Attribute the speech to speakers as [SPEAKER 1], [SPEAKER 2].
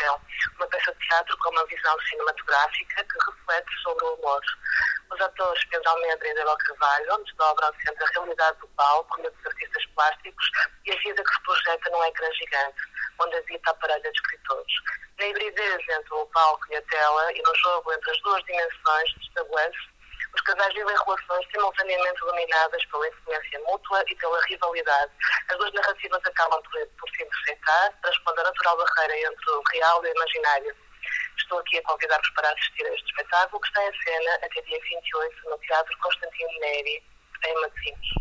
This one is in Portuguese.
[SPEAKER 1] Paixão, uma peça de teatro com uma visão cinematográfica que reflete sobre o humor. Os atores Pedro Almeida e Isabel Carvalho desdobram sempre a realidade do palco e dos artistas plásticos e a vida que se projeta num ecrã gigante, onde habita a parelha de escritores. Na hibridez entre o palco e a tela e no jogo entre as duas dimensões estabelece vivem relações simultaneamente dominadas pela influência mútua e pela rivalidade. As duas narrativas acabam por, por se intersectar, transpondo a natural barreira entre o real e o imaginário. Estou aqui a convidar-vos para assistir a este espetáculo que está em cena até dia 28 no Teatro Constantino Neri, em Matosinhos.